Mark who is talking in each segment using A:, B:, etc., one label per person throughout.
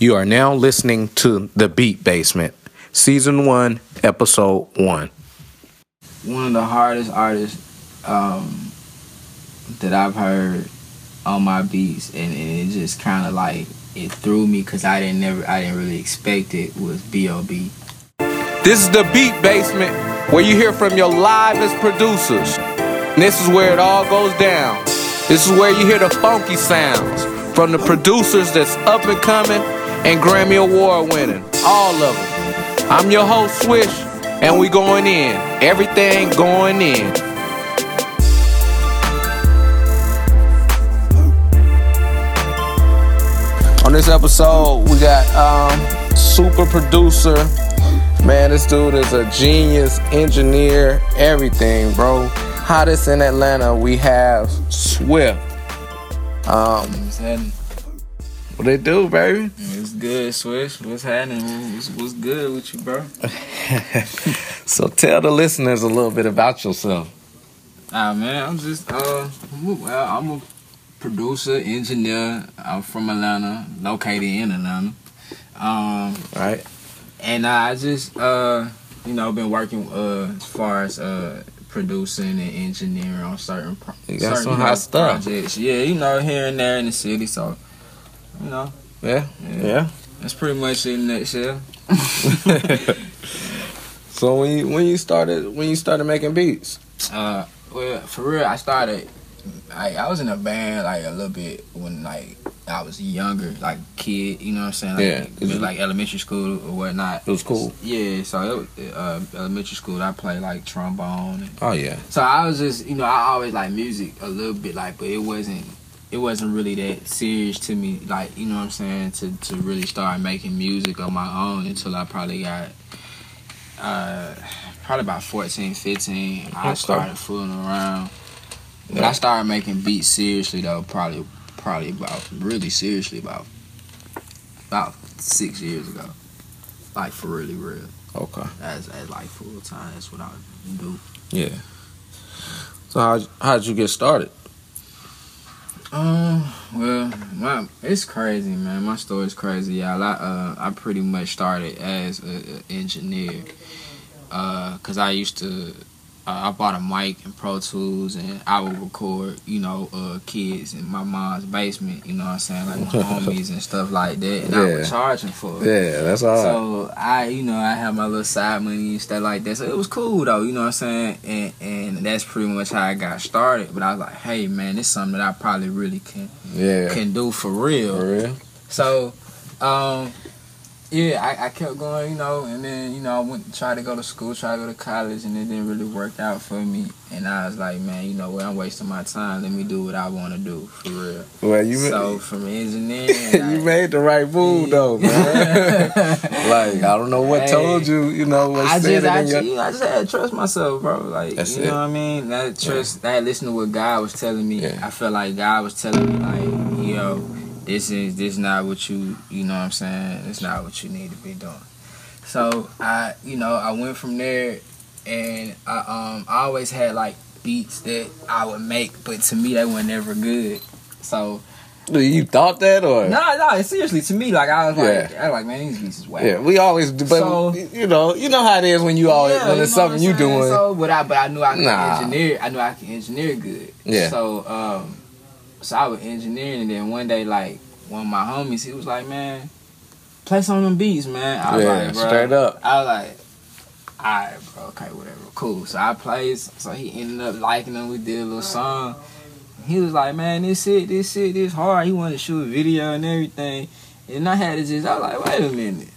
A: You are now listening to The Beat Basement, Season 1, Episode 1.
B: one of the hardest artists um, that I've heard on my beats, and, and it just kind of like it threw me because I didn't never I didn't really expect it was B.O.B.
A: This is The Beat Basement, where you hear from your livest producers. And this is where it all goes down. This is where you hear the funky sounds from the producers that's up and coming and Grammy Award winning. All of them. I'm your host, Swish, and we going in. Everything going in. On this episode, we got um, super producer. Man, this dude is a genius, engineer, everything, bro. Hottest in Atlanta, we have Swift. Um,
B: What's happening?
A: What they do, baby?
B: It's good, Swish. What's happening? What's, what's good with you, bro?
A: so tell the listeners a little bit about yourself.
B: Ah man, I'm just uh, I'm a- well, I'm a producer, engineer. I'm from Atlanta, located in Atlanta. Um,
A: Right?
B: and I just uh you know been working uh as far as uh producing and engineering on certain pro-
A: You got
B: certain,
A: some hot stuff.
B: projects. Yeah, you know here and there in the city. So you know,
A: Yeah.
B: yeah,
A: Yeah.
B: that's pretty much it in a nutshell.
A: So when you when you started when you started making beats,
B: Uh, well, for real, I started. I I was in a band like a little bit when like I was younger, like kid. You know what I'm saying? Like,
A: Yeah.
B: it was like elementary school or whatnot.
A: it was cool.
B: Yeah, so it uh, elementary school, I played like trombone and
A: Oh yeah.
B: So I was just, you know, I always like music a little bit, like, but it wasn't, it wasn't really that serious to me, like, you know what I'm saying, to to really start making music on my own until I probably got, uh, probably about 14, 15. I started fooling around, but I started making beats seriously though, probably, probably about really seriously about, about six years ago, like for really real,
A: Okay.
B: as as like full time. That's what I do.
A: Yeah. So how how'd you get started?
B: Um, well, my it's crazy, man. My story's crazy, y'all. I uh I pretty much started as an engineer, uh, cause I used to. Uh, I bought a mic and Pro Tools, and I would record, you know, uh, kids in my mom's basement. You know what I'm saying, like my homies and stuff like that. And I
A: Yeah.
B: would charge them for it.
A: Yeah, that's all.
B: So I, you know, I had my little side money and stuff like that. So it was cool though, you know what I'm saying? And and that's pretty much how I got started. But I was like, hey man, this is something that I probably really can
A: yeah.
B: can do for real.
A: For real?
B: So, um, yeah, I, I kept going, you know, and then you know I went tried to go to school, tried to go to college, and it didn't really work out for me. And I was like, man, you know what? I'm wasting my time. Let me do what I want to do for real.
A: Well, you
B: so from engineering,
A: you made the right move though, man. like I don't know what
B: Hey.
A: told you, you know, what
B: I
A: said
B: just, I,
A: your
B: just, you know, I just had to trust myself, bro. Like,
A: That's
B: you
A: it.
B: know what I mean? That trust, I had listened to what God was telling me.
A: Yeah.
B: I felt like God was telling me, like, yo, this is this not what you, you know what I'm saying? It's not what you need to be doing. So I, you know, I went from there, and I, um, I always had like beats that I would make, but to me they were never good. So
A: You thought that or
B: no, no, seriously, to me, like I was like,
A: Yeah.
B: I was like, man, these beats is whack.
A: Yeah, we always do, but
B: So-
A: you know, you know how it is when you always
B: Yeah,
A: when
B: you
A: it's
B: know
A: something you doing.
B: So, but I, but I knew I could
A: Nah.
B: engineer. I knew I could engineer good.
A: Yeah.
B: So, um, so I was engineering, and then one day, like one of my homies, he was like, "Man, play some of them beats, man." I was
A: Yeah,
B: like, bro,
A: straight up.
B: I was like, "Alright, bro, okay, whatever, cool." So I played. So he ended up liking them. We did a little song. He was like, "Man, this shit, this shit, this hard." He wanted to shoot a video and everything. And I had to just, I was like, wait a minute.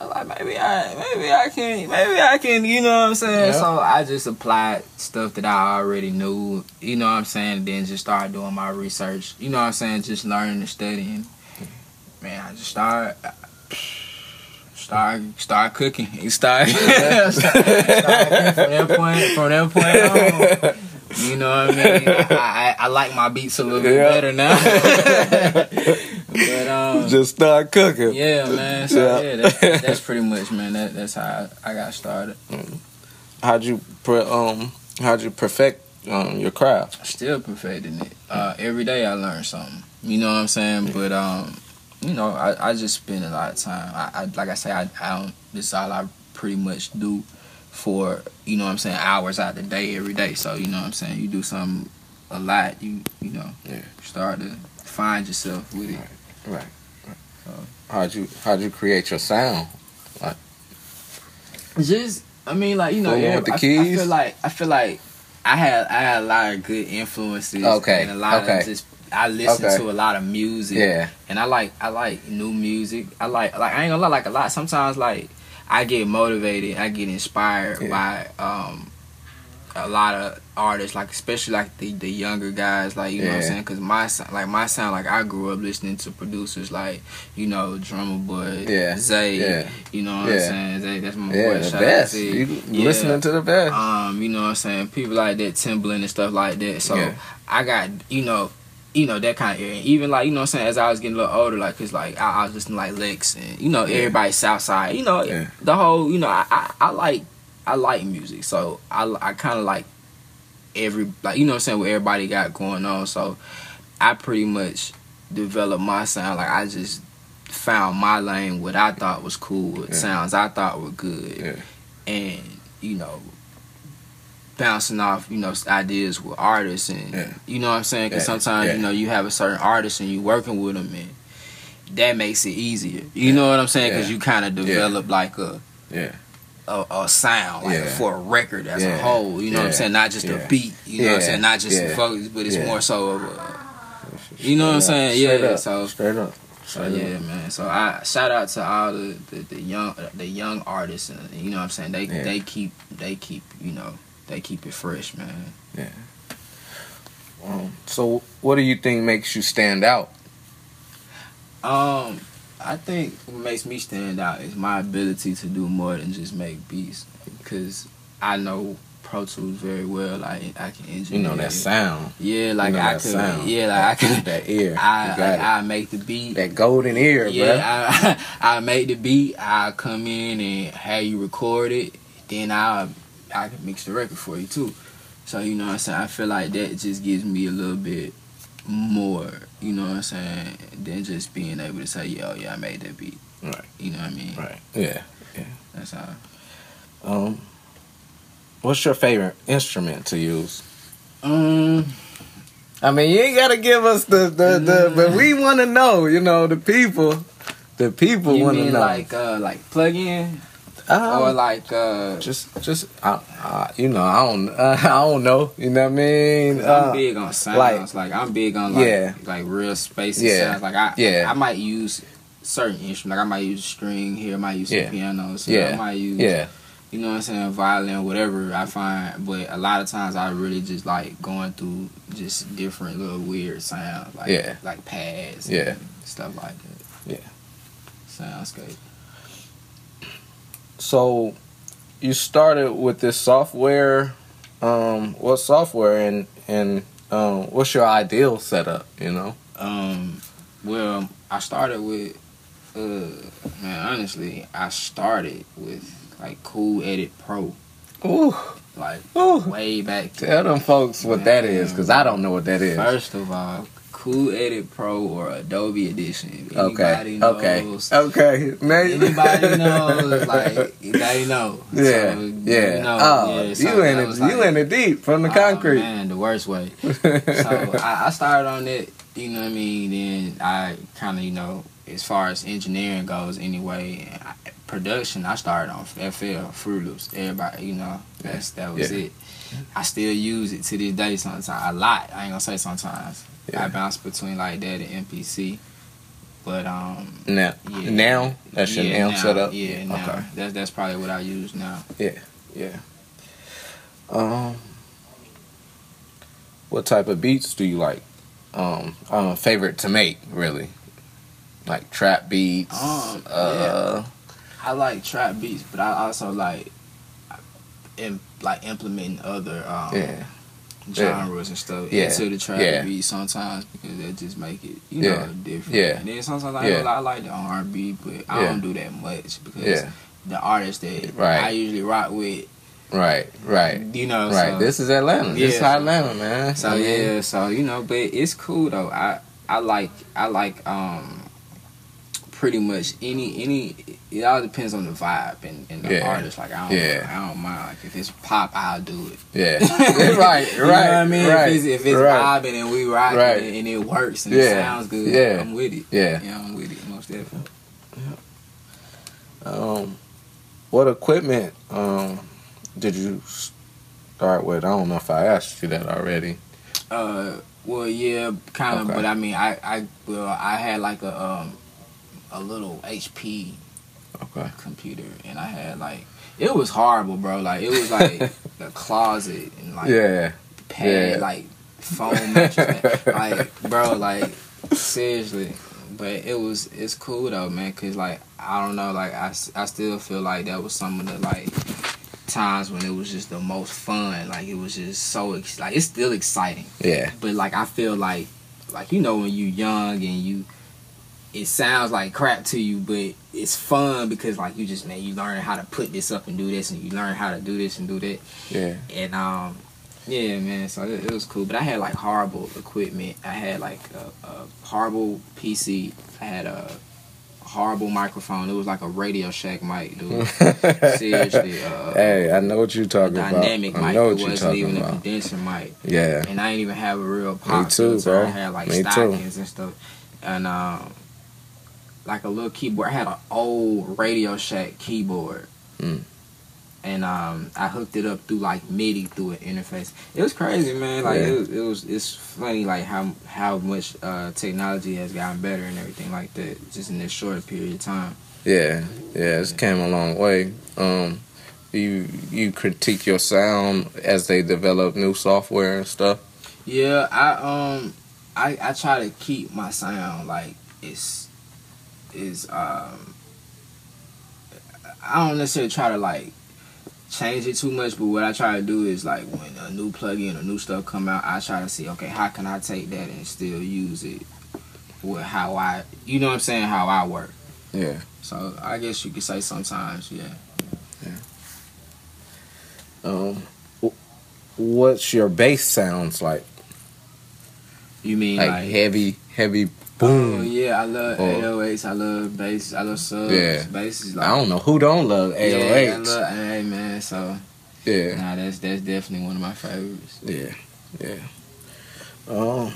B: I was like, maybe I, maybe I can, maybe I can, you know what I'm saying? So I just applied stuff that I already knew, you know what I'm saying? Then just started doing my research, you know what I'm saying? Just learning and studying. Man, I just started, start, start cooking. It started, started cooking from that point, from that point on. You know what I mean? I, I, I like my beats a little bit
A: Yeah.
B: better now. but um,
A: Just start cooking.
B: yeah, man. So
A: Yeah.
B: yeah, that's, that's pretty much, man. That, that's how I, I got started.
A: How'd you per, um how'd you perfect um your craft?
B: Still perfecting it. Uh, every day I learn something. You know what I'm saying? But um, you know, I, I just spend a lot of time. I, I like I say, I, I don't. This is all I pretty much do for you know what I'm saying hours out the day every day. So you know what I'm saying. You do something a lot. You you know
A: Yeah.
B: start to find yourself with it.
A: Right. How'd you How'd you create your sound?
B: Like Just I mean like you know yeah,
A: with the
B: I, I feel like I feel like I had I had a lot of good influences.
A: Okay,
B: And a lot
A: okay.
B: of just I listen
A: Okay.
B: to a lot of music.
A: Yeah.
B: and I like I like new music. I like like I ain't gonna lie, like a lot. Sometimes like I get motivated, I get inspired
A: Yeah.
B: by um a lot of artists, like especially like the the younger guys, like you know what I'm saying, because my like my sound, like I grew up listening to producers like you know Drumma Boy,
A: Yeah.
B: Zay,
A: Yeah.
B: you know what
A: Yeah.
B: I'm saying, Zay, that's my
A: Yeah,
B: boy.
A: the
B: Shout
A: best.
B: out to Yeah.
A: listening to the best.
B: um, you know what I'm saying, people like that, Timbaland and stuff like that. So
A: Yeah.
B: I got, you know, you know, that kind of area. Even like, you know what I'm saying, as I was getting a little older, like, cause like, I, I was listening like Lex and, you know,
A: Yeah.
B: everybody Southside, you know,
A: Yeah.
B: the whole, you know, I, I, I like, I like music. So I, I kind of like every, like, you know what I'm saying, what everybody got going on. So I pretty much developed my sound. Like, I just found my lane, what I thought was cool, what
A: Yeah.
B: sounds I thought were good
A: Yeah.
B: and you know bouncing off you know ideas with artists and
A: Yeah.
B: you know what I'm saying because sometimes you know you have a certain artist and you working with them and that makes it easier you know what I'm saying because you kind of develop like a
A: Yeah.
B: A, a sound like
A: Yeah.
B: for a record as
A: Yeah.
B: a whole you know what I'm saying not just
A: Yeah.
B: a beat you know what I'm saying not just
A: Yeah.
B: the focus but it's
A: Yeah.
B: more so of a, You know what I'm saying?
A: Straight
B: Yeah,
A: Up.
B: so-
A: straight up.
B: So yeah, man. So I shout out to all the, the, the young the young artists, and you know what I'm saying. They
A: Yeah.
B: they keep they keep you know they keep it fresh, man.
A: Um, so, what do you think makes you stand out?
B: Um, I think what makes me stand out is my ability to do more than just make beats, because I know Pro Tools very well. Like I can engineer.
A: You know that sound,
B: Yeah, like
A: you know
B: I
A: that
B: could.
A: sound.
B: Yeah, like I could.
A: that ear.
B: I like. I make the beat.
A: that golden ear,
B: Yeah, I, I make the beat. I come in and have you record it. Then I I can mix the record for you too. So you know what I'm saying. I feel like that just gives me a little bit more. You know what I'm saying than just being able to say, "Yo, yeah, I made that beat."
A: Right.
B: You know what I mean?
A: Right. Yeah. Yeah.
B: That's how.
A: Um, what's your favorite instrument to use?
B: Um.
A: I mean, you ain't gotta give us the the, the but we want to know. You know, the people, the people want to know.
B: like uh like plug in
A: Um,
B: or like uh?
A: just just I, I, you know I don't uh, I don't know. You know what I mean?
B: I'm
A: Uh,
B: big on sounds. Like, I'm big on like
A: Yeah.
B: like real spacey
A: Yeah.
B: sounds. Like I
A: Yeah.
B: I might use certain instruments. Like I might use a string here. I might use
A: Yeah.
B: piano. So
A: Yeah.
B: I might use
A: yeah.
B: you know what I'm saying, violin, whatever I find. But a lot of times I really just like going through just different little weird sounds. Like
A: Yeah.
B: like pads.
A: Yeah.
B: and stuff like that.
A: Yeah.
B: Soundscape.
A: So you started with this software. Um, what software and and um, what's your ideal setup? You know.
B: Um, well, I started with, uh, man, honestly, I started with like Cool Edit Pro,
A: Ooh,
B: like
A: ooh.
B: way back.
A: Tell them folks what that is, cause I don't know what that is.
B: First of all, Cool Edit Pro or Adobe Audition.
A: Okay.
B: Anybody
A: Okay.
B: knows.
A: Okay. Now you-
B: Anybody knows, like they know.
A: Yeah.
B: So,
A: yeah.
B: You know,
A: oh,
B: yeah, so
A: you in it.
B: was
A: you
B: like-
A: in it deep from the
B: Oh,
A: concrete.
B: man, the worst way. so I, I started on it, you know what I mean. Then I kind of, you know, as far as engineering goes, anyway, I, production, I started on FL, Fruit Loops. Everybody, you know, that's that was
A: Yeah.
B: it. I still use it to this day. Sometimes a lot. I ain't gonna say sometimes.
A: Yeah.
B: I bounce between like that and MPC, but um.
A: now,
B: Yeah.
A: now that's your
B: yeah,
A: now, setup.
B: Yeah, now
A: Okay.
B: that's that's probably what I use now.
A: Yeah. Yeah. Um, what type of beats do you like? Um, um, favorite to make really, like trap beats.
B: Um,
A: uh,
B: I like trap beats, but I also like in like implementing other um,
A: yeah,
B: genres and stuff
A: Yeah.
B: into the trap
A: Yeah.
B: beat sometimes because that just make it you
A: Yeah.
B: know different.
A: Yeah.
B: And then sometimes I,
A: Yeah.
B: I like the R and B, but I
A: Yeah.
B: don't do that much because
A: yeah.
B: the artists that
A: Right.
B: I usually rock with,
A: Right, right,
B: you know,
A: right.
B: So,
A: this is Atlanta. This is Atlanta, man.
B: so
A: I mean,
B: yeah, so you know, but it's cool though. I I like I like um pretty much any any. It all depends on the vibe and, and the
A: Yeah.
B: artist. Like I don't,
A: Yeah.
B: I don't mind. Like if it's pop, I'll do it.
A: Yeah. right, right.
B: You know what I mean?
A: Right,
B: if it's, if it's
A: right.
B: vibing and we rocking
A: Right.
B: it and it works and
A: Yeah.
B: it sounds good,
A: Yeah.
B: I'm with it.
A: Yeah.
B: Yeah, I'm with it most definitely.
A: Um, what equipment um did you start with? I don't know if I asked you that already.
B: Uh, well, yeah, kind of,
A: Okay.
B: but I mean, I, I, well, I had like a, um, a little HP
A: Okay.
B: computer, and I had like, it was horrible, bro. Like, it was like a closet and like
A: Yeah.
B: pad,
A: Yeah.
B: like foam mattress, like, bro, like, seriously. But it was, it's cool though, man, cause like, I don't know, like, I, I still feel like that was some of the like times when it was just the most fun. Like, it was just so, ex- like, it's still exciting
A: Yeah.
B: but like I feel like like you know when you young and you it sounds like crap to you but it's fun because like you just man you learn how to put this up and do this and you learn how to do this and do that
A: Yeah.
B: and um yeah man so it, it was cool but I had like horrible equipment I had like a, a horrible PC I had a horrible microphone it was like a Radio Shack mic dude seriously uh,
A: Hey, I know what you're
B: a
A: talking about.
B: dynamic mic.
A: I know
B: it
A: what you're
B: wasn't
A: talking
B: even a
A: about.
B: condenser mic
A: Yeah.
B: and I didn't even have a real pop
A: too,
B: filter.
A: bro.
B: I had like
A: Me too.
B: and stuff, and um, like a little keyboard. I had an old Radio Shack keyboard,
A: Mm.
B: and um, I hooked it up through like MIDI through an interface. It was crazy, man. Like
A: Yeah.
B: it, was, it was. It's funny, like how how much uh, technology has gotten better and everything like that, just in this short period of time.
A: Yeah. Yeah. It's came a long way. Um, you you critique your sound as they develop new software and stuff.
B: Yeah, I um I I try to keep my sound like it's is um I don't necessarily try to like change it too much, but what I try to do is like when a new plugin or new stuff come out, I try to see okay how can I take that and still use it with how I you know what I'm saying how I work.
A: Yeah.
B: So I guess you could say sometimes yeah.
A: Yeah. Um, what's your bass sounds like?
B: You mean
A: Like,
B: like,
A: heavy, heavy
B: Oh yeah, I love
A: Or-
B: 808s. I love bass. I love subs.
A: Yeah.
B: Bass is like
A: I don't know who don't love
B: Yeah, I love, hey man, so
A: Yeah.
B: nah, that's that's definitely one of my favorites.
A: Yeah, yeah. Um,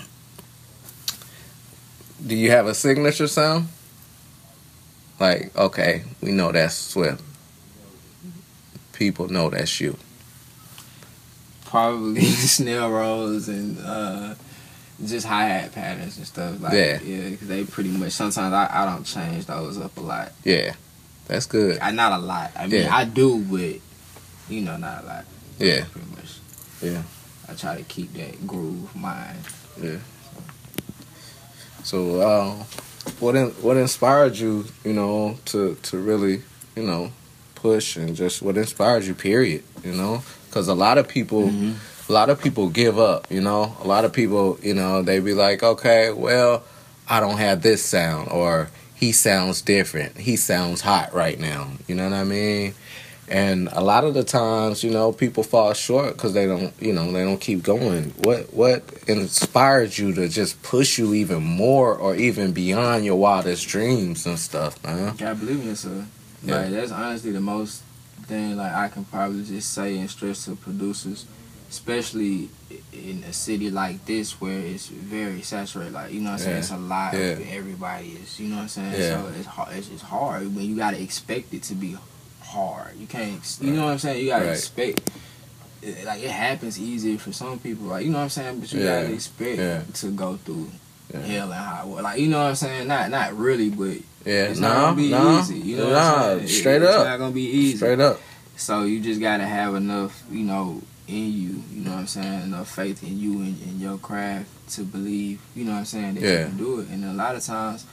A: do you have a signature sound? Like, okay, we know that's Swift. People know that's you.
B: Probably snare rolls and uh, just hi hat patterns and stuff like
A: Yeah.
B: yeah, because they pretty much sometimes I, I don't change those up a lot.
A: Yeah, that's good.
B: I not a lot. I mean
A: Yeah.
B: I do, but you know not a lot.
A: Yeah,
B: pretty much.
A: Yeah.
B: I try to keep that groove mind. Yeah.
A: So, uh, what in, what inspired you, you know, to to really, you know, push and just what inspired you? Period. You know, because a lot of people. A lot of people give up, you know. A lot of people, you know, they be like, okay, well, I don't have this sound, or he sounds different. He sounds hot right now. You know what I mean? And a lot of the times, you know, people fall short because they don't, you know, they don't keep going. What what inspired you to just push you even more, or even beyond your wildest dreams and stuff, man?
B: Gotta believe in yourself.
A: Yeah.
B: Like that's honestly the most thing like I can probably just say and stress to producers, especially in a city like this where it's very saturated. Like you know what I'm saying, it's a lot
A: Yeah.
B: of everybody is. You know what I'm saying.
A: Yeah.
B: So it's hard. It's, it's hard when you gotta expect it to be hard. You can't. You know what I'm saying. You gotta
A: Right.
B: expect. it- Like it happens easier for some people, like you know what I'm saying, but you
A: Yeah.
B: gotta expect
A: Yeah.
B: to go through
A: Yeah.
B: hell and high water. Like you know what I'm saying, not not really, but
A: Yeah,
B: it's
A: nah,
B: not gonna be
A: nah,
B: easy. You know
A: nah,
B: what I'm saying?
A: straight
B: it's
A: up.
B: not gonna be easy.
A: Straight up.
B: So you just gotta have enough, you know, in you. You know what I'm saying? Enough faith in you and in your craft to believe. You know what I'm saying that
A: Yeah.
B: you can do it. And a lot of times,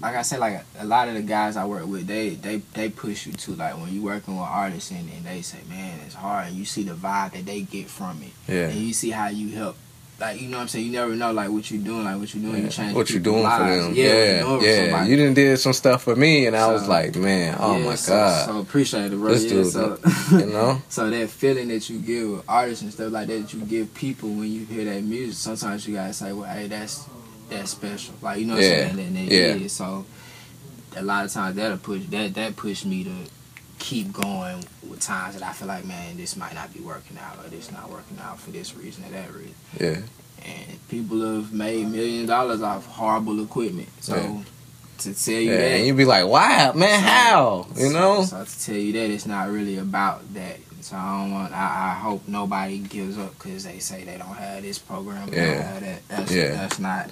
B: like I said, like a lot of the guys I work with, they they they push you to like when you working with artists and, and they say, man, it's hard. And you see the vibe that they get from it,
A: Yeah.
B: and you see how you help. Like you know what I'm saying, you never know like what you doing, like what you doing, you change
A: what you doing for them?
B: Yeah, what you
A: Yeah,
B: doing for
A: yeah.
B: somebody.
A: You did some stuff for me, and I was like, man, oh
B: Yeah,
A: my
B: so,
A: god,
B: So appreciate it, bro.
A: This
B: yeah,
A: dude,
B: so,
A: you know?
B: so that feeling that you give with artists and stuff like that, that you give people when you hear that music, sometimes you gotta say, well, hey, that's that's special. Like you know what
A: Yeah,
B: I'm saying? And
A: yeah.
B: is. So a lot of times that'll push that that pushed me to keep going with times that I feel like, man, this might not be working out or this not working out for this reason or that reason.
A: Yeah.
B: And people have made million dollars off horrible equipment. So
A: Yeah.
B: to tell you
A: Yeah,
B: that
A: and you be like, wow, man,
B: So-
A: how? You
B: so-
A: know?
B: So, to tell you that it's not really about that. So I don't want. I, I hope nobody gives up because they say they don't have this program. They
A: Yeah.
B: don't have that. That's,
A: Yeah.
B: that's not.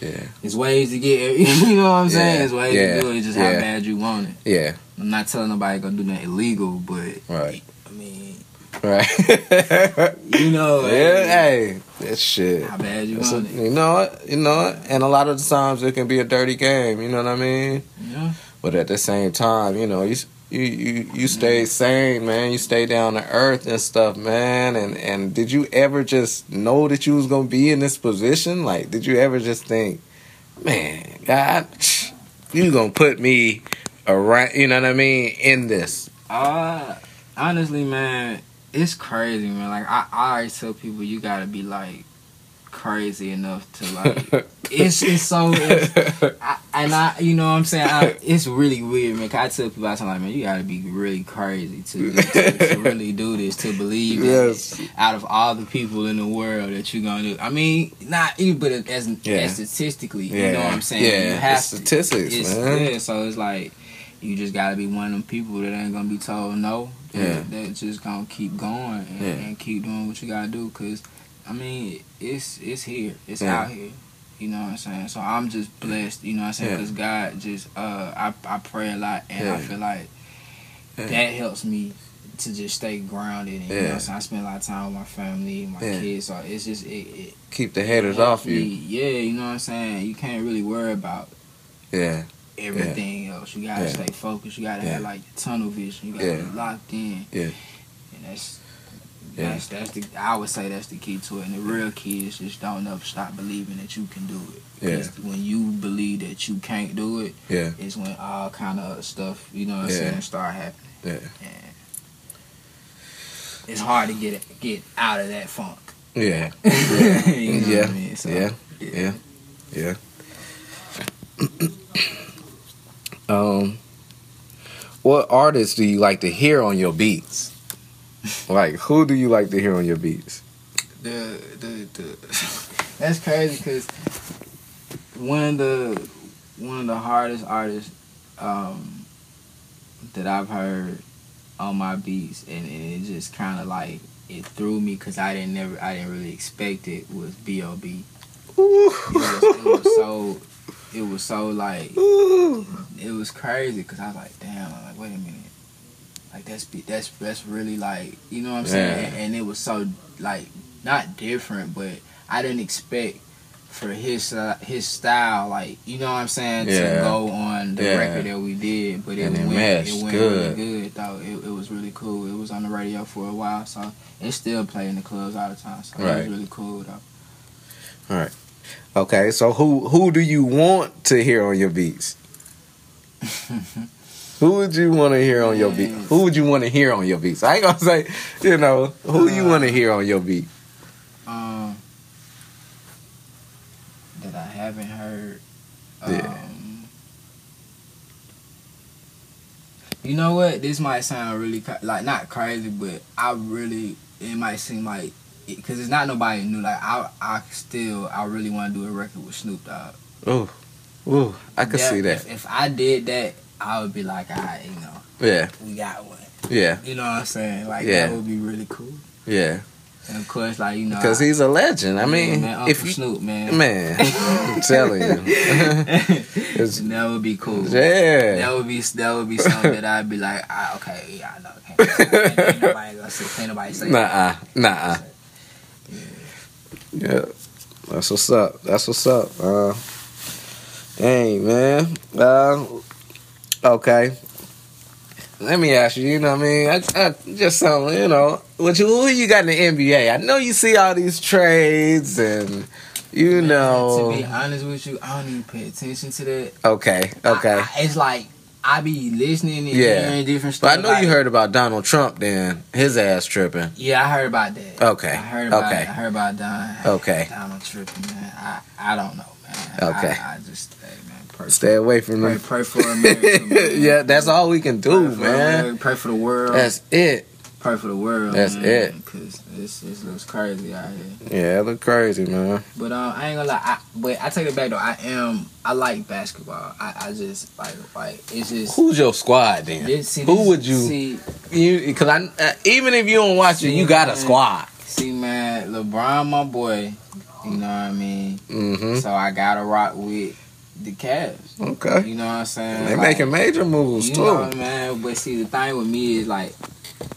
A: Yeah.
B: There's ways to get. You know what I'm saying? It's ways
A: Yeah.
B: to do it. It's just
A: Yeah.
B: how bad you want it.
A: Yeah.
B: I'm not telling nobody gonna do nothing illegal, but
A: Right.
B: I mean,
A: Right.
B: you know,
A: yeah, hey, that shit.
B: how bad you
A: It's a-
B: want it.
A: you know what? You know what? And a lot of the times it can be a dirty game. You know what I mean?
B: Yeah.
A: But at the same time, you know, you you you, you stay sane, man. You stay down to earth and stuff, man. And and did you ever just know that you was gonna be in this position? Like, did you ever just think, man, God, you gonna put me around? You know what I mean? In this,
B: Uh, honestly, man, it's crazy, man. Like I, I always tell people, you gotta be like crazy enough to like. it's it's so. It's, I, and I, you know what I'm saying? I, it's really weird, man. 'cause I tell people time, like, man, you gotta be really crazy to, to, to really do this, to believe
A: Yes.
B: out of all the people in the world that you're gonna do. I mean, not even, but as,
A: Yeah.
B: as statistically,
A: yeah,
B: you know what I'm saying?
A: Yeah,
B: you have
A: it's
B: to.
A: statistics,
B: It's,
A: man.
B: yeah, so it's like you just gotta be one of them people that ain't gonna be told no. That,
A: Yeah.
B: that just gonna keep going and, and keep doing what you gotta do. Cause I mean, it's it's here, it's
A: Yeah.
B: out here. You know what I'm saying? So I'm just blessed. You know what I'm saying?
A: Yeah.
B: Cause God just uh, I I pray a lot and
A: Yeah.
B: I feel like
A: Yeah.
B: that helps me to just stay grounded. And, You know
A: Yeah.
B: I'm saying? I spend a lot of time with my family, my
A: Yeah.
B: kids. So it's just it. it
A: Keep the haters off you.
B: Yeah, you know what I'm saying? You can't really worry about
A: Yeah,
B: everything else. You gotta
A: Yeah.
B: stay focused. You gotta
A: Yeah.
B: have like tunnel vision. You gotta
A: Yeah.
B: be locked in.
A: Yeah.
B: And that's
A: Yeah.
B: that's that's the I would say that's the key to it. And the real key is just don't ever stop believing that you can do it.
A: Yeah.
B: When you believe that you can't do it,
A: yeah,
B: is when all kind of stuff, you know what I'm
A: Yeah.
B: saying, start happening.
A: yeah,
B: And it's hard to get it, get out of that funk.
A: yeah,
B: you know
A: yeah,
B: what I mean? So,
A: yeah, yeah, yeah. um, what artists do you like to hear on your beats? Like, who do you like to hear on your beats?
B: the the, the that's crazy because one of the one of the hardest artists um, that I've heard on my beats, and, and it just kind of like it threw me because I didn't never I didn't really expect it was B.O.B. It was, it was so it was so like it was crazy because I was like, damn, I'm like, wait a minute. Like that's be- that's that's really like you know what I'm saying, and, and it was so like not different, but I didn't expect for his uh, his style, like you know what I'm saying,
A: Yeah.
B: to go on the
A: Yeah.
B: record that we did. But it
A: And it
B: went
A: meshed
B: it went
A: good.
B: really good though. It, it was really cool. It was on the radio for a while, so it's still playing the clubs all the time. So it was really cool though. All right.
A: Okay, so who who do you want to hear on your beats? Who would you want to hear on your beat? Who would you want to hear on your beats? I ain't gonna say, you know, who you want to hear on your beat?
B: Um, that I haven't heard.
A: Yeah.
B: Um, you know what? This might sound really like not crazy, but I really it might seem like because it's not nobody new. Like I, I still I really want to do a record with Snoop Dogg.
A: Oh, ooh, I could see that.
B: If, if I did that, I would be like, alright, you know,
A: Yeah,
B: we got one.
A: yeah,
B: You know what I'm saying? Like
A: Yeah.
B: that would be really cool.
A: yeah.
B: And of course, like you know,
A: Because he's a legend. I mean,
B: man, Uncle
A: if you,
B: Snoop, man,
A: man, I'm telling you,
B: that would be cool.
A: yeah,
B: That would be that would be something that I'd be like, ah, okay, yeah, I know. Can't, ain't nobody gonna say, can't nobody say.
A: nah, nah.
B: Yeah.
A: Yeah, that's what's up. That's what's up. Uh, dang man. Uh, okay. Let me ask you. You know what I mean? I, I, just something. You know, what you who you got in the NBA? I know you see all these trades and you
B: Man,
A: know.
B: To be honest with you, I don't even pay attention to that.
A: Okay, okay.
B: I- I- it's like I be listening and
A: Yeah.
B: hearing different stuff.
A: But I know
B: like-
A: you heard about Donald Trump. Then his ass tripping.
B: Yeah, I heard about that.
A: Okay,
B: I heard about.
A: okay.
B: I heard about Don.
A: Okay.
B: Donald tripping, man. I I don't know, man.
A: Okay.
B: I, I just, hey, man, pray.
A: Stay away from
B: Pray,
A: them.
B: pray for America. man.
A: yeah, that's all we can do,
B: Pray
A: man.
B: America, Pray for the world.
A: That's it.
B: pray for the world.
A: That's
B: man,
A: it.
B: Cause this looks crazy out here.
A: Yeah, it look crazy, man.
B: But um, I ain't gonna lie. I, but I take it back though. I am. I like basketball. I, I just like like it's just.
A: Who's your squad then?
B: this- see,
A: Who
B: this-
A: would you?
B: see?
A: You because I uh, even if you don't watch it, you got a squad.
B: See, man, LeBron, my boy. You know what I mean.
A: hmm
B: So I gotta rock with the Cavs.
A: Okay,
B: You know what I'm saying?
A: they
B: Like,
A: making major moves
B: You
A: too.
B: know, man. But see, the thing with me is like,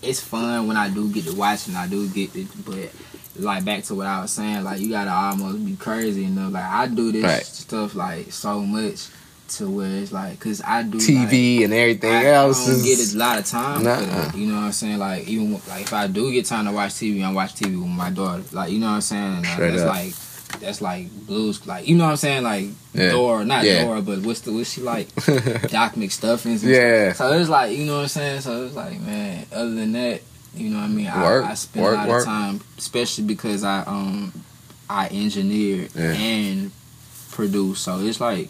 B: it's fun when I do get to watch and I do get it. But like back to what I was saying, like you gotta almost be crazy enough. Like I do this
A: Right.
B: stuff like so much to where it's like, cause I do like,
A: TV and everything
B: I
A: else
B: don't get a lot of time.
A: Nuh-uh.
B: for it, you know what I'm saying? Like even like if I do get time to watch TV, I watch TV with my daughter. Like you know what I'm saying? And, uh,
A: Straight up.
B: like that's like blues. Like you know what I'm saying? Like
A: Yeah.
B: Dora, not
A: Yeah.
B: Dora, but what's the what's she like? Doc McStuffins. And
A: Yeah.
B: So it's like you know what I'm saying. So it's like man. Other than that, you know what I mean.
A: Work,
B: I, I spend
A: work,
B: a lot
A: work.
B: of time, especially because I um I engineer
A: Yeah.
B: and produce. So it's like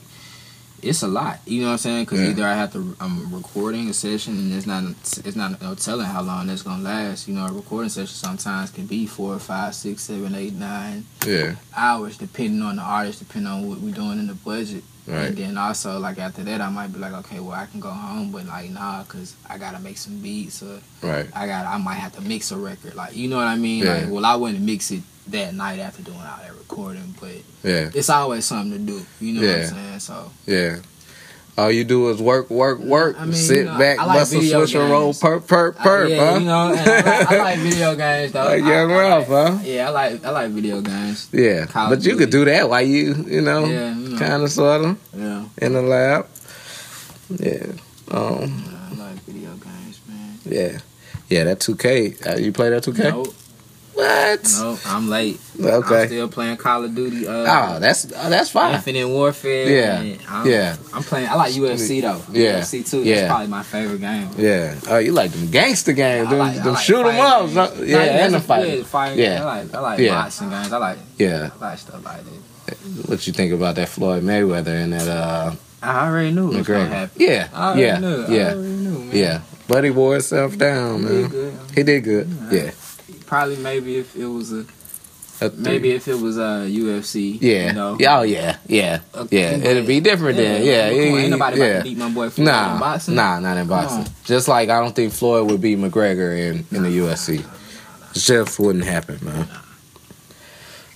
B: it's a lot. You know what I'm saying? Because
A: Yeah.
B: either I have to I'm recording a session and it's not it's not no telling how long that's gonna last. You know, a recording session sometimes can be four, five, six, seven, eight, nine
A: yeah,
B: hours, depending on the artist, depending on what we're doing in the budget.
A: right.
B: And then also, like after that, I might be like, okay, well, I can go home, but like, nah, cause I gotta make some beats, or
A: Right.
B: I got, I might have to mix a record, like, you know what I mean?
A: Yeah.
B: Like, well, I wouldn't mix it that night after doing all that recording, but
A: Yeah.
B: it's always something to do, you know
A: Yeah.
B: what I'm saying? So
A: Yeah. All you do is work, work, work.
B: I mean,
A: sit
B: you know,
A: back,
B: I like
A: muscle, switch, and roll, perp, perp,
B: I-
A: perp,
B: yeah,
A: huh?
B: you know, I, like, I like video games though.
A: Like
B: I-
A: Young
B: I
A: Ralph,
B: like-
A: huh?
B: Yeah, I like, I like video games.
A: Yeah,
B: Call
A: but you could do that while you, you know,
B: Yeah, you know.
A: kind of, sort of,
B: Yeah,
A: in the lab. Yeah. Um.
B: yeah, I like video games, man.
A: Yeah. Yeah. That 2K. Uh, you play that 2K?
B: Nope,
A: What?
B: nope, I'm late. I'm
A: Okay.
B: still playing Call of Duty. Uh,
A: Oh, that's oh, that's fine.
B: Infinite Warfare.
A: Yeah,
B: I'm,
A: yeah.
B: I'm playing. I like UFC though.
A: Yeah,
B: UFC too.
A: yeah.
B: That's probably my favorite game.
A: Yeah. Oh, you like them gangster games?
B: I
A: Them,
B: like,
A: them
B: like
A: shoot 'em
B: fighting
A: up?
B: games.
A: so-
B: Nah,
A: yeah, and the
B: that's-
A: fight.
B: Yeah, fighting. I like I like
A: Yeah.
B: boxing games. I like
A: Yeah.
B: I like stuff like that.
A: What you think about that Floyd Mayweather and that uh
B: I already knew it was gonna happen.
A: Yeah.
B: I already
A: Yeah.
B: knew. I
A: Yeah.
B: already knew, man.
A: Yeah. Buddy wore himself down,
B: He
A: man.
B: did good.
A: He did good. Yeah.
B: Probably maybe if it was a maybe if it was a UFC.
A: Yeah.
B: You know.
A: Yeah. Oh yeah. Yeah.
B: Uh,
A: Yeah. It'd be different then. Yeah.
B: come on,
A: he-
B: ain't nobody
A: yeah.
B: about to beat my boy Floyd in
A: Nah,
B: boxing.
A: nah, not in boxing.
B: on.
A: Just like I don't think Floyd would beat McGregor in, in the UFC. It just wouldn't happen, man.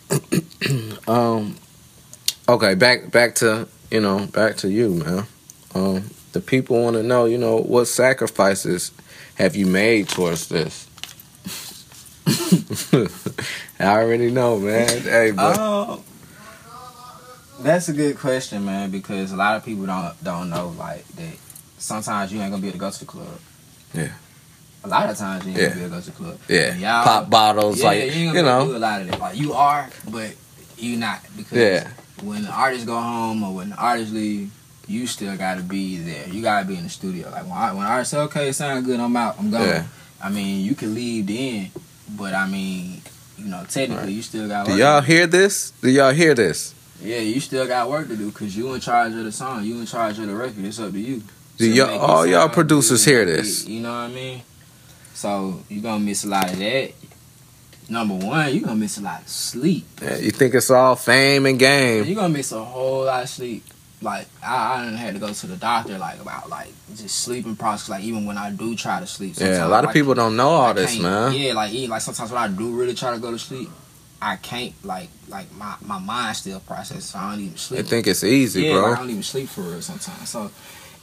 A: um, okay, back back to you know back to you, man. Um, the people want to know, you know, what sacrifices have you made towards this? I already know, man. Hey, but
B: Oh, that's a good question, man. Because a lot of people don't don't know like that. Sometimes you ain't gonna be able to go to the club.
A: Yeah.
B: A lot of times you ain't
A: Yeah.
B: gonna be able to go to the club.
A: yeah,
B: And y'all-
A: pop bottles,
B: yeah,
A: like
B: you,
A: you know,
B: do a lot of that. Like you are, but you not because
A: yeah,
B: when the artists go home or when the artists leave, you still gotta be there. You gotta be in the studio. Like when I, when artists say, "Okay, it sound good," I'm out. I'm gone.
A: Yeah.
B: I mean, you can leave then, but I mean, you know, technically,
A: Right.
B: you still got.
A: Do y'all
B: to do.
A: hear this? Do y'all hear this?
B: Yeah, you still got work to do because you in charge of the song. You in charge of the record. It's up to you.
A: Do
B: to
A: y'all- all y'all producers hear this?
B: You know what I mean? So you gonna miss a lot of that. Number one, you gonna miss a lot of sleep.
A: Yeah, you think it's all fame and game?
B: You gonna miss a whole lot of sleep. Like I, I done had to go to the doctor like about like just sleeping process. Like even when I do try to sleep,
A: Yeah, a lot of
B: I
A: people don't know all
B: I
A: this, man.
B: Yeah, like even like sometimes when I do really try to go to sleep, I can't like like my my mind still processes. So I don't even
A: They
B: sleep.
A: think it's easy,
B: yeah, like, I don't even sleep for real sometimes. So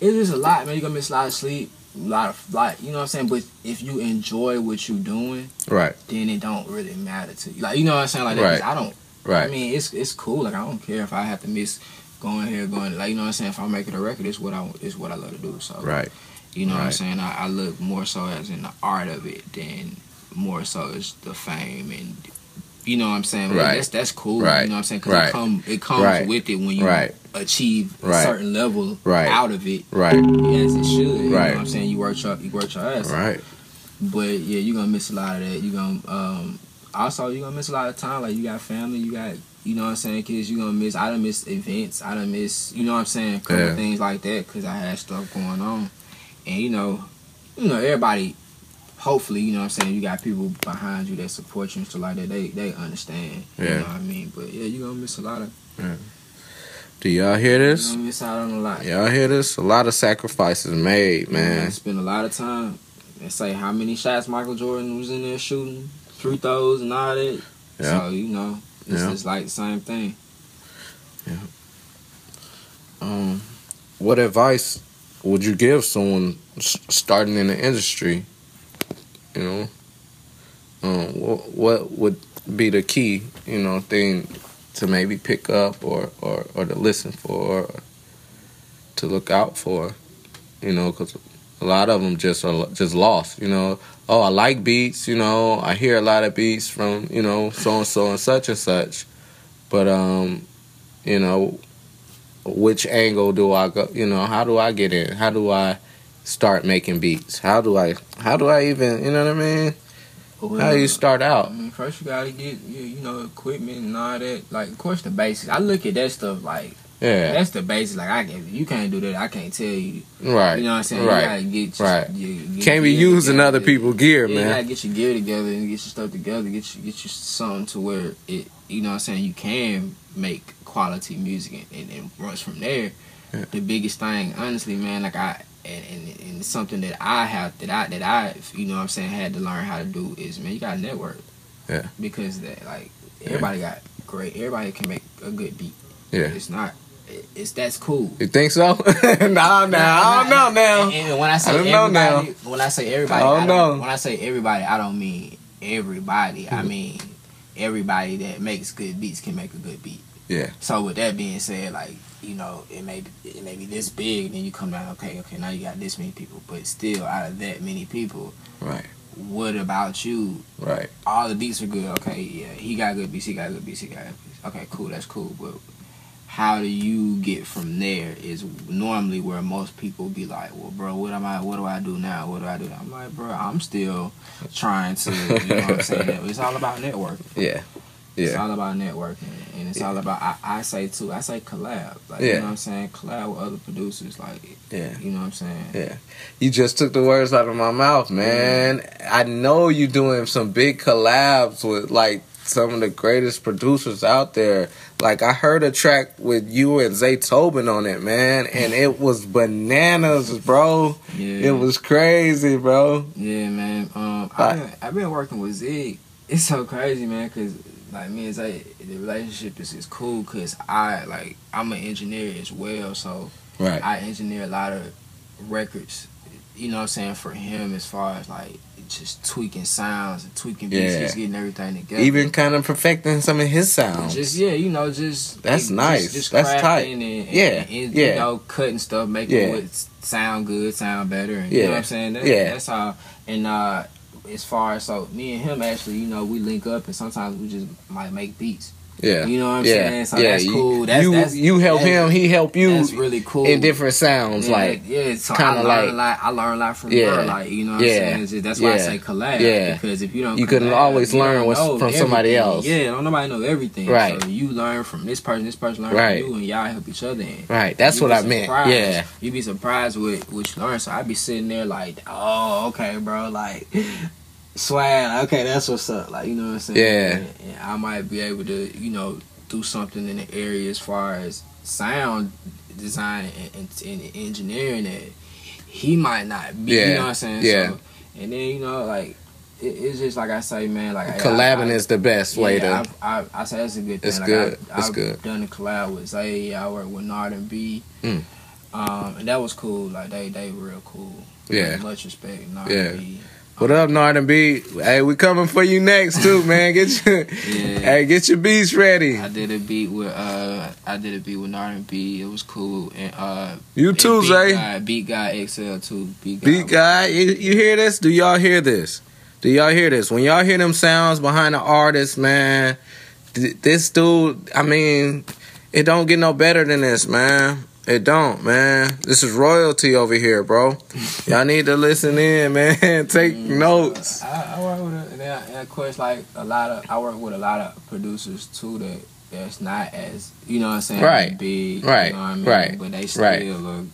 B: it's just a lot, man. You are gonna miss a lot of sleep, a lot of like you know what I'm saying. But if you enjoy what you're doing,
A: Right,
B: then it don't really matter to you. Like you know what I'm saying. Like that,
A: Right.
B: I don't.
A: Right.
B: I mean, it's it's cool. Like I don't care if I have to miss going here, going like you know what I'm saying. If I'm making a record, it's what I it's what I love to do. So
A: right.
B: you know what I'm saying. I, I look more so as in the art of it than more so as the fame and you know what I'm saying. Like,
A: Right.
B: That's that's cool.
A: Right.
B: You know what I'm saying. Because
A: Right.
B: it come it comes
A: Right.
B: with it when you
A: Right.
B: achieve
A: Right.
B: a certain level
A: Right.
B: out of it.
A: Right,
B: As it should. You
A: Right.
B: know what I'm saying. You work your you work your ass.
A: right.
B: But yeah, you're gonna miss a lot of that. You're gonna um also you're gonna miss a lot of time. Like you got family, you got You know what I'm saying? Cause you're gonna miss. I done miss events. I done miss. You know what I'm saying? Couple
A: Yeah.
B: things like that. Cause I had stuff going on, and you know, you know everybody. Hopefully, you know what I'm saying. You got people behind you that support you and stuff like that. They they understand. You
A: Yeah.
B: know what I mean? But yeah, you're gonna miss a lot of.
A: Do y'all hear
B: You
A: this?
B: gonna miss out on a lot.
A: Y'all hear this? A lot of sacrifices made, man.
B: Spend a lot of time. And say how many shots Michael Jordan was in there shooting, free throws and all that.
A: Yeah.
B: So you know, it's
A: Yeah.
B: just like the same thing. Yeah.
A: Um, what advice would you give someone starting in the industry? You know, um, what, what would be the key, you know, thing to maybe pick up or, or, or to listen for, or to look out for? You know, because a lot of them just are just lost. You know, oh, I like beats. You know, I hear a lot of beats from you know so and so and such and such, but um, you know, which angle do I go? You know, how do I get in? How do I start making beats? How do I? How do I even? You know what I mean? How do you start
B: I
A: out?
B: mean, first you gotta get you, you know equipment and all that. Like, of course, the basics. I look at that stuff like
A: Yeah,
B: that's the basics. Like, I you can't do that. I can't tell you.
A: right.
B: You know what I'm saying?
A: Right.
B: You gotta get your,
A: Right.
B: your- your
A: Can't be using
B: together.
A: other people's gear,
B: Yeah, you gotta get your gear together and get your stuff together. Get you get you something to where it. You know what I'm saying? You can make quality music and, and, runs from there.
A: Yeah.
B: The biggest thing, honestly, man, like I and, and, and something that I have that I that I you know what I'm saying had to learn how to do is man, you got to network.
A: Yeah.
B: Because that like everybody got great. Everybody can make a good beat.
A: Yeah.
B: It's not. It- It's that's cool.
A: You think so? nah, nah, I don't know now.
B: And, and when I say
A: I don't know now.
B: everybody, when I say everybody,
A: I
B: I
A: don't
B: don't,
A: know.
B: when I say everybody, I don't mean everybody. I mm-hmm. mean everybody that makes good beats can make a good beat.
A: Yeah.
B: So with that being said, like you know, it may be, it may be this big, and then you come down. Okay, okay, now you got this many people, but still, out of that many people,
A: Right.
B: what about you?
A: Right.
B: All the beats are good. Okay, yeah, he got good beats. He got good beats. He got good beats. Okay, cool. That's cool. But how do you get from there? Is normally where most people be like, well, bro, what am I? What do I do now? What do I do? Now? I'm like, bro, I'm still trying to. You know what I'm saying? It's all about networking.
A: Yeah.
B: It's
A: Yeah.
B: all about networking, and it's all about. I, I say too. I say collab. Like you know what I'm saying. Collab with other producers. Like
A: Yeah.
B: you know what I'm saying.
A: Yeah. You just took the words out of my mouth, man. I know you doing some big collabs with like some of the greatest producers out there. Like I heard a track with you and Zaytoven on it, man, and it was bananas, bro.
B: Yeah.
A: It was crazy, bro.
B: Yeah, man. Um, I've been, I've been working with Zig. It's so crazy, man, because like me and Zay, the relationship is is cool because I like I'm an engineer as well, so
A: Right.
B: I engineer a lot of records. You know what I'm saying for him as far as like just tweaking sounds and tweaking beats,
A: Yeah.
B: just getting everything together.
A: Even kind of perfecting some of his sounds.
B: just yeah, you know, just
A: That's
B: just-
A: nice.
B: Just
A: That's tight.
B: And,
A: Yeah,
B: and,
A: yeah.
B: You know, cutting stuff, making
A: Yeah.
B: it sound good, sound better. And, You know
A: Yeah.
B: what I'm saying?
A: Yeah.
B: That's how. And uh, as far as so, me and him actually, you know, we link up, and sometimes we just might make beats.
A: Yeah.
B: You know what I'm
A: yeah.
B: saying? So
A: yeah.
B: that's cool. That's,
A: you
B: that's,
A: you help
B: that's-
A: him, he help you
B: That's really cool.
A: in different sounds.
B: yeah,
A: like
B: yeah, so I
A: kinda
B: learn
A: like-
B: a lot. I learn a lot from
A: Yeah.
B: her. Like you know, what
A: Yeah.
B: I'm saying just- that's why I say collab.
A: Yeah.
B: because if you don't,
A: You couldn't always
B: you
A: learn what's from somebody else.
B: Yeah, don't nobody know everything.
A: Right.
B: So you learn from this person, this person learn
A: Right.
B: from you, and y'all help each other. And
A: right. That's what I meant. Yeah.
B: You'd be surprised with what you learn. So I'd be sitting there like, oh, okay, bro, like. Swag, okay, that's what's up. Like, you know what I'm saying?
A: Yeah.
B: And, and I might be able to, you know, do something in the area as far as sound design and, and, and engineering that he might not be.
A: Yeah.
B: You know what I'm saying?
A: Yeah.
B: So, and then you know, like it's just like I say, man. Like I-
A: Collabing
B: I,
A: is the best way to.
B: I, I, I say that's a good thing.
A: It's
B: like
A: good.
B: I,
A: It's
B: I've
A: good.
B: done a collab with Zay. I worked with Nard and B.
A: Mm.
B: Um, and that was cool. Like they, they real cool.
A: Yeah.
B: Like, much respect, Nard
A: Yeah.
B: and B.
A: What up, Nard and B? Hey, we coming for you next too, man. Get your,
B: Yeah.
A: hey, get your beats ready.
B: I did a beat with uh, I did a beat with and B. It was cool. And uh,
A: You too,
B: Beat
A: Zay.
B: Guy, Beat Guy XL too. Beat Guy.
A: Beat guy, you, you hear this? Do y'all hear this? Do y'all hear this? When y'all hear them sounds behind the artist, man, th- this dude, I mean, it don't get no better than this, man. It don't, man. This is royalty over here, bro. Y'all need to listen in, man. Take
B: Mm,
A: notes.
B: I, I work with a, and, and of course like a lot of I work with a lot of producers too that that's not as you know what I'm saying
A: Right.
B: big
A: Right.
B: you know what I mean
A: Right.
B: but they still
A: Right.
B: are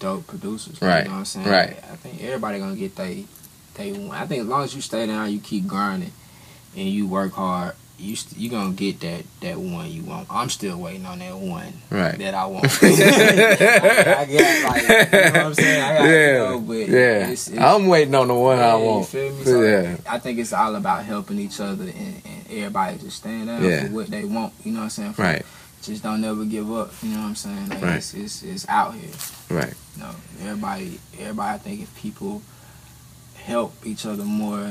B: dope producers
A: Right.
B: you know what I'm saying
A: Right.
B: I think everybody gonna get they they. I think as long as you stay down you keep grinding and you work hard you st- you gonna get that that one you want I'm still waiting on that one
A: Right.
B: that I want I, I got like you know what I'm saying I got
A: yeah.
B: know, but
A: yeah.
B: it's, it's,
A: I'm waiting on the one I
B: yeah, you
A: want.
B: feel me? So
A: Yeah.
B: I think it's all about helping each other and, and everybody just stand up
A: Yeah.
B: for what they want. You know what I'm saying? For-
A: Right.
B: Just don't never give up. You know what I'm saying? Like
A: Right.
B: it's, it's it's out here.
A: Right.
B: You know, everybody everybody I think if people help each other more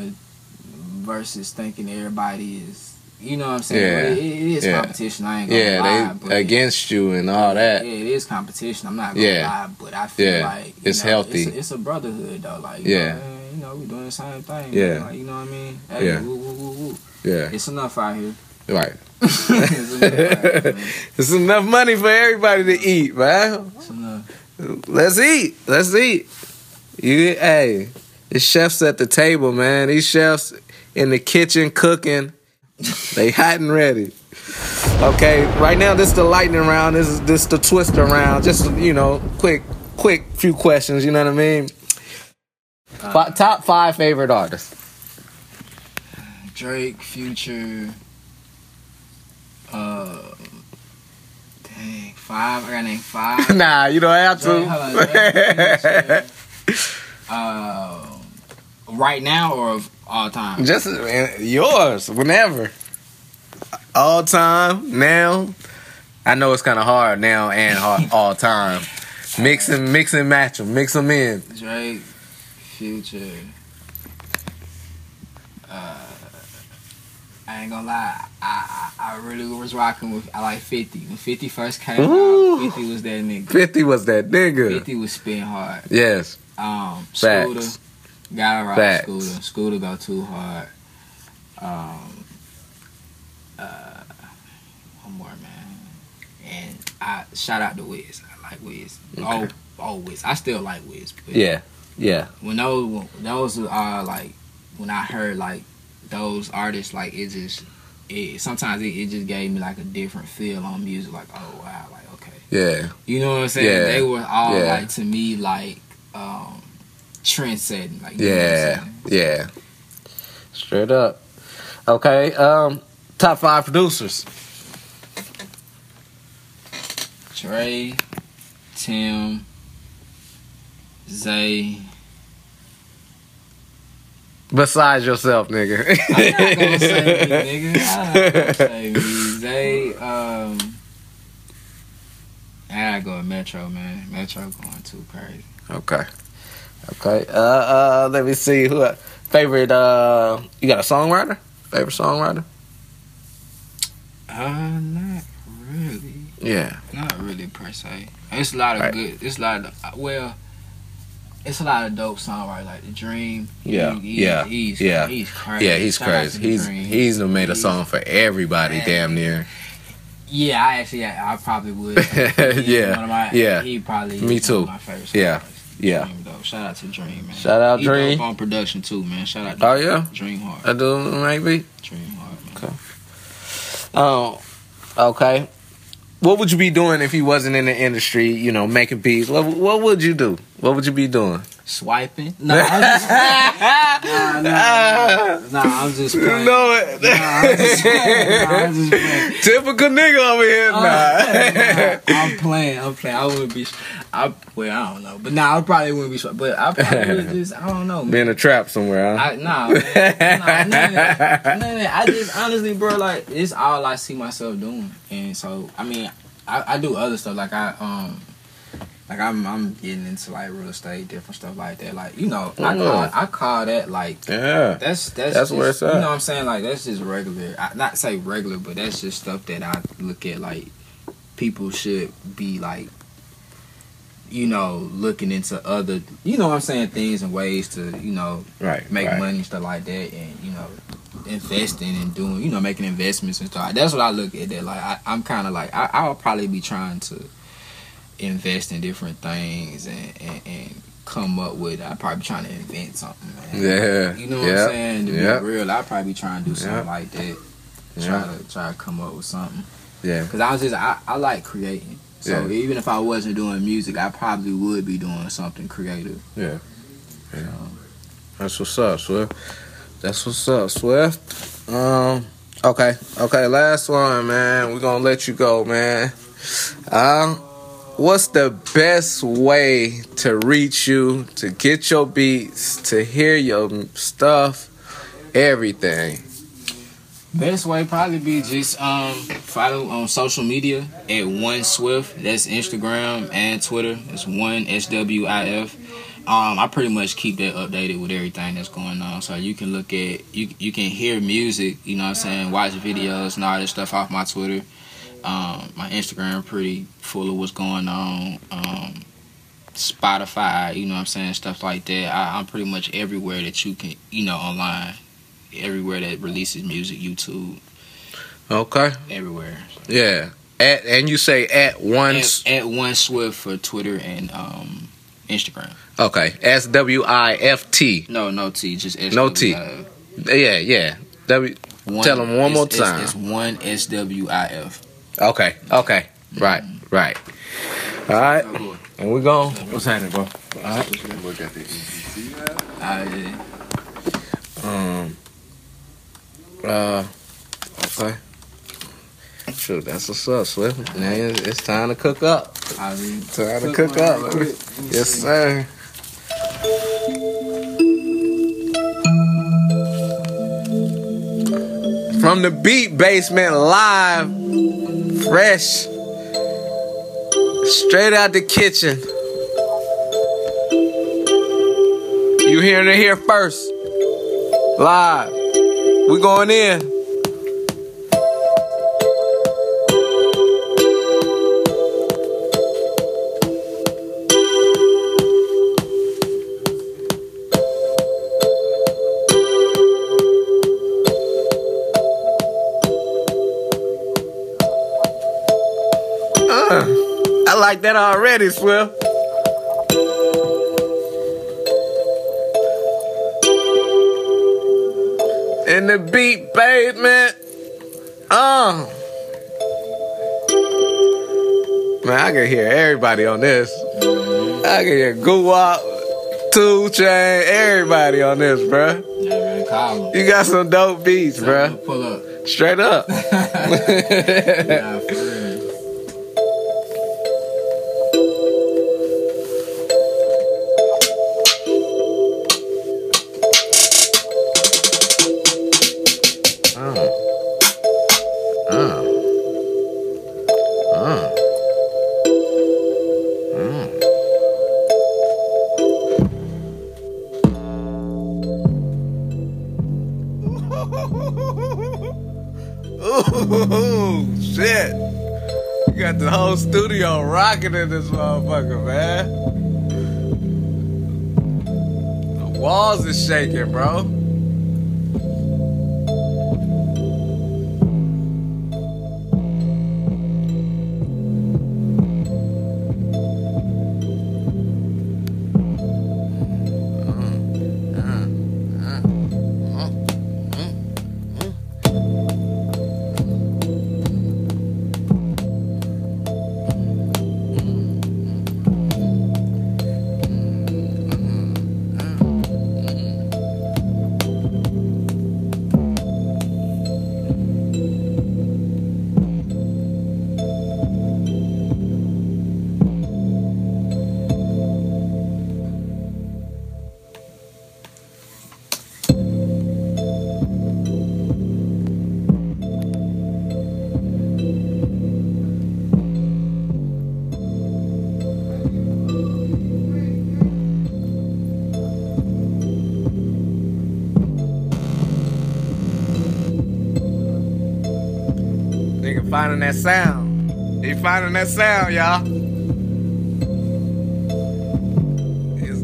B: versus thinking everybody is you know what I'm saying?
A: Yeah.
B: It, it is
A: Yeah.
B: competition. I ain't gonna lie,
A: Yeah,
B: but
A: they against you and all that.
B: yeah, it is competition. I'm not gonna
A: Yeah.
B: lie, but I feel
A: Yeah.
B: like
A: It's
B: know,
A: healthy.
B: It's a, it's a brotherhood though. Like you
A: Yeah.
B: know, you know, we're doing the same thing.
A: Yeah.
B: like, you know what I mean? Hey,
A: Yeah.
B: woo, woo, woo, woo.
A: Yeah.
B: It's enough out here.
A: Right.
B: it's enough out here.
A: It's enough money for everybody to eat, man.
B: It's enough.
A: Let's eat. Let's eat. You hey, the chefs at the table, man. These chefs in the kitchen cooking. They hot and ready. Okay, right now this is the lightning round. This is this is the twister round. Just you know, quick, quick few questions. You know what I mean? Fi- top five favorite artists.
B: Drake, Future. Uh, dang, five. I got name five.
A: nah, you don't have
B: Drake, hold on,
A: to.
B: Drake, Future. uh, right now or of all time?
A: Just yours, whenever. All time, now. I know it's kind of hard now and hard, all time. Mix and mix and match them, mix them in.
B: Drake, Future. Uh, I ain't gonna lie, I, I I really was rocking with I like Fifty when Fifty first came
A: Ooh.
B: out. Fifty was that nigga.
A: Fifty was that nigga.
B: Fifty was spin hard.
A: Yes,
B: Um,
A: Facts.
B: Scooter, gotta rock
A: Facts.
B: Scooter. Scooter go too hard. Um, uh, one more man, and I shout out to Wiz. I like Wiz.
A: Okay.
B: Oh, oh Wiz. I still like Wiz.
A: Yeah, yeah,
B: when those when those are like when I heard like those artists like it just it sometimes it, it just gave me like a different feel on music like oh wow like okay
A: yeah,
B: you know what I'm saying
A: Yeah.
B: they were all
A: Yeah.
B: like to me like um trend setting like you know what I'm
A: yeah, yeah. Straight up. Okay, um, top five producers.
B: Trey Tim Zay
A: Besides yourself, nigga.
B: I'm not gonna say me, nigga. I'm not gonna say me. Zay, um, I gotta go with Metro, man. Metro going too crazy.
A: Okay. Okay. Uh uh let me see who favorite uh you got a songwriter? Favorite songwriter?
B: Uh, not really.
A: Yeah.
B: Not really per se. It's a lot of
A: Right.
B: good. It's a lot of well. It's a lot of dope songwriters like the Dream.
A: Yeah,
B: He-
A: yeah,
B: he's,
A: yeah.
B: he's crazy.
A: Yeah, he's
B: Shout
A: crazy. He's
B: Dream.
A: he's made a song for everybody
B: Man.
A: damn near.
B: Yeah, I actually, I, I probably would.
A: Yeah,
B: one of my,
A: yeah.
B: He probably
A: Me
B: is
A: too.
B: One of my favorite
A: Yeah,
B: songwriters.
A: Yeah.
B: Dream, though. Shout out to Dream, man.
A: Shout out
B: he
A: Dream.
B: on production too, man. Shout out.
A: Oh yeah?
B: Dream hard.
A: I do maybe.
B: Dream hard, man.
A: Okay. Oh, okay. What would you be doing if you wasn't in the industry, you know, making beats? What what would you do? What would you be doing?
B: Swiping? No, I'm just, nah, nah, nah, nah, I'm just
A: You
B: playing.
A: know it.
B: Nah, I'm just playing. Nah, I'm just playing.
A: Typical nigga over here
B: Uh,
A: now.
B: nah, I'm playing. I'm playing. I wouldn't be. I well, I don't know, but nah, I probably wouldn't be. But I probably would just. I don't know. Man.
A: Be in a trap somewhere, huh?
B: I, nah, man. nah, that. None of that. I just honestly, bro, like it's all I see myself doing, and so I mean, I, I do other stuff like I um. Like I'm, I'm getting into like real estate, different stuff like that. Like you know, I
A: Mm.
B: call, I call that like
A: yeah.
B: that's that's
A: That's
B: just,
A: where it's at.
B: You know what I'm saying? Like that's just regular. I, not say regular, but that's just stuff that I look at like people should be like, you know, looking into other, you know what I'm saying, things and ways to, you know,
A: Right.
B: make
A: right.
B: money and stuff like that, and you know, investing and doing, you know, making investments and stuff. That's what I look at. That like I, I'm kind of like I, I'll probably be trying to invest in different things and, and, and come up with. I probably trying to invent something, man.
A: Yeah.
B: You know what
A: yeah.
B: I'm saying? To
A: yeah.
B: be real, I'd probably be trying to do something
A: Yeah.
B: like that. Try to try to come up with something.
A: Yeah.
B: Because I was just I, I like creating. So
A: Yeah.
B: even if I wasn't doing music, I probably would be doing something creative.
A: Yeah. Yeah. That's what's up, Swift. That's what's up, Swift. Um. Okay. Okay. Last one, man. We're gonna let you go, man. Um. What's the best way to reach you, to get your beats, to hear your stuff, everything?
B: Best way probably be just um follow on social media at one Swift. That's Instagram and Twitter. It's one S W I F. Um, I pretty much keep that updated with everything that's going on. So you can look at you you can hear music, you know what I'm saying, watch videos and all this stuff off my Twitter. Um, my Instagram pretty full of what's going on. Um, Spotify, you know what I'm saying, stuff like that. I, I'm pretty much everywhere that you can, you know, online. Everywhere that releases music, YouTube,
A: Okay.
B: everywhere.
A: Yeah. At and you say at one.
B: At, at one Swift for Twitter and um, Instagram.
A: Okay. S W I F T.
B: No, no T, just S.
A: No T. Yeah. Yeah. W.
B: One,
A: them one more
B: it's- it's-
A: time.
B: It's, one S W I F.
A: Okay. Okay. Right. Right. All right. And we're going.
C: What's happening, bro? All right.
D: Look at the EPC.
B: I,
A: Um. Uh. Okay. Shoot, that's what's up, Swift. Now it's it's time to cook up.
B: I, mean,
A: Time to cook up. Yes, sir. From the Beat Basement live, fresh, straight out the kitchen. You hearing it here first, live. We going in. That already, Swift. In the beat babe, man. Uh. Man, I can hear everybody on this. I can hear Guwap, Two Chain, everybody on this, bruh.
B: yeah, man.
A: You got some dope beats, bruh.
B: Pull up.
A: Straight up.
B: Nah,
A: in this motherfucker, man. The walls is shaking, bro. Finding that sound. He finding that sound, y'all. It's,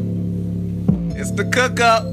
A: it's the cook up.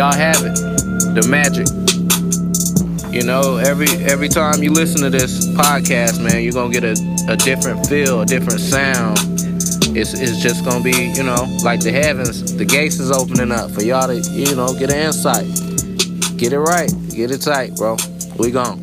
A: Y'all have it. The magic. You know, every every time you listen to this podcast, man, you're gonna get a, a different feel, a different sound. It's it's just gonna be, you know, like the heavens, the gates is opening up for y'all to, you know, get an insight. Get it right. Get it tight, bro. We gone.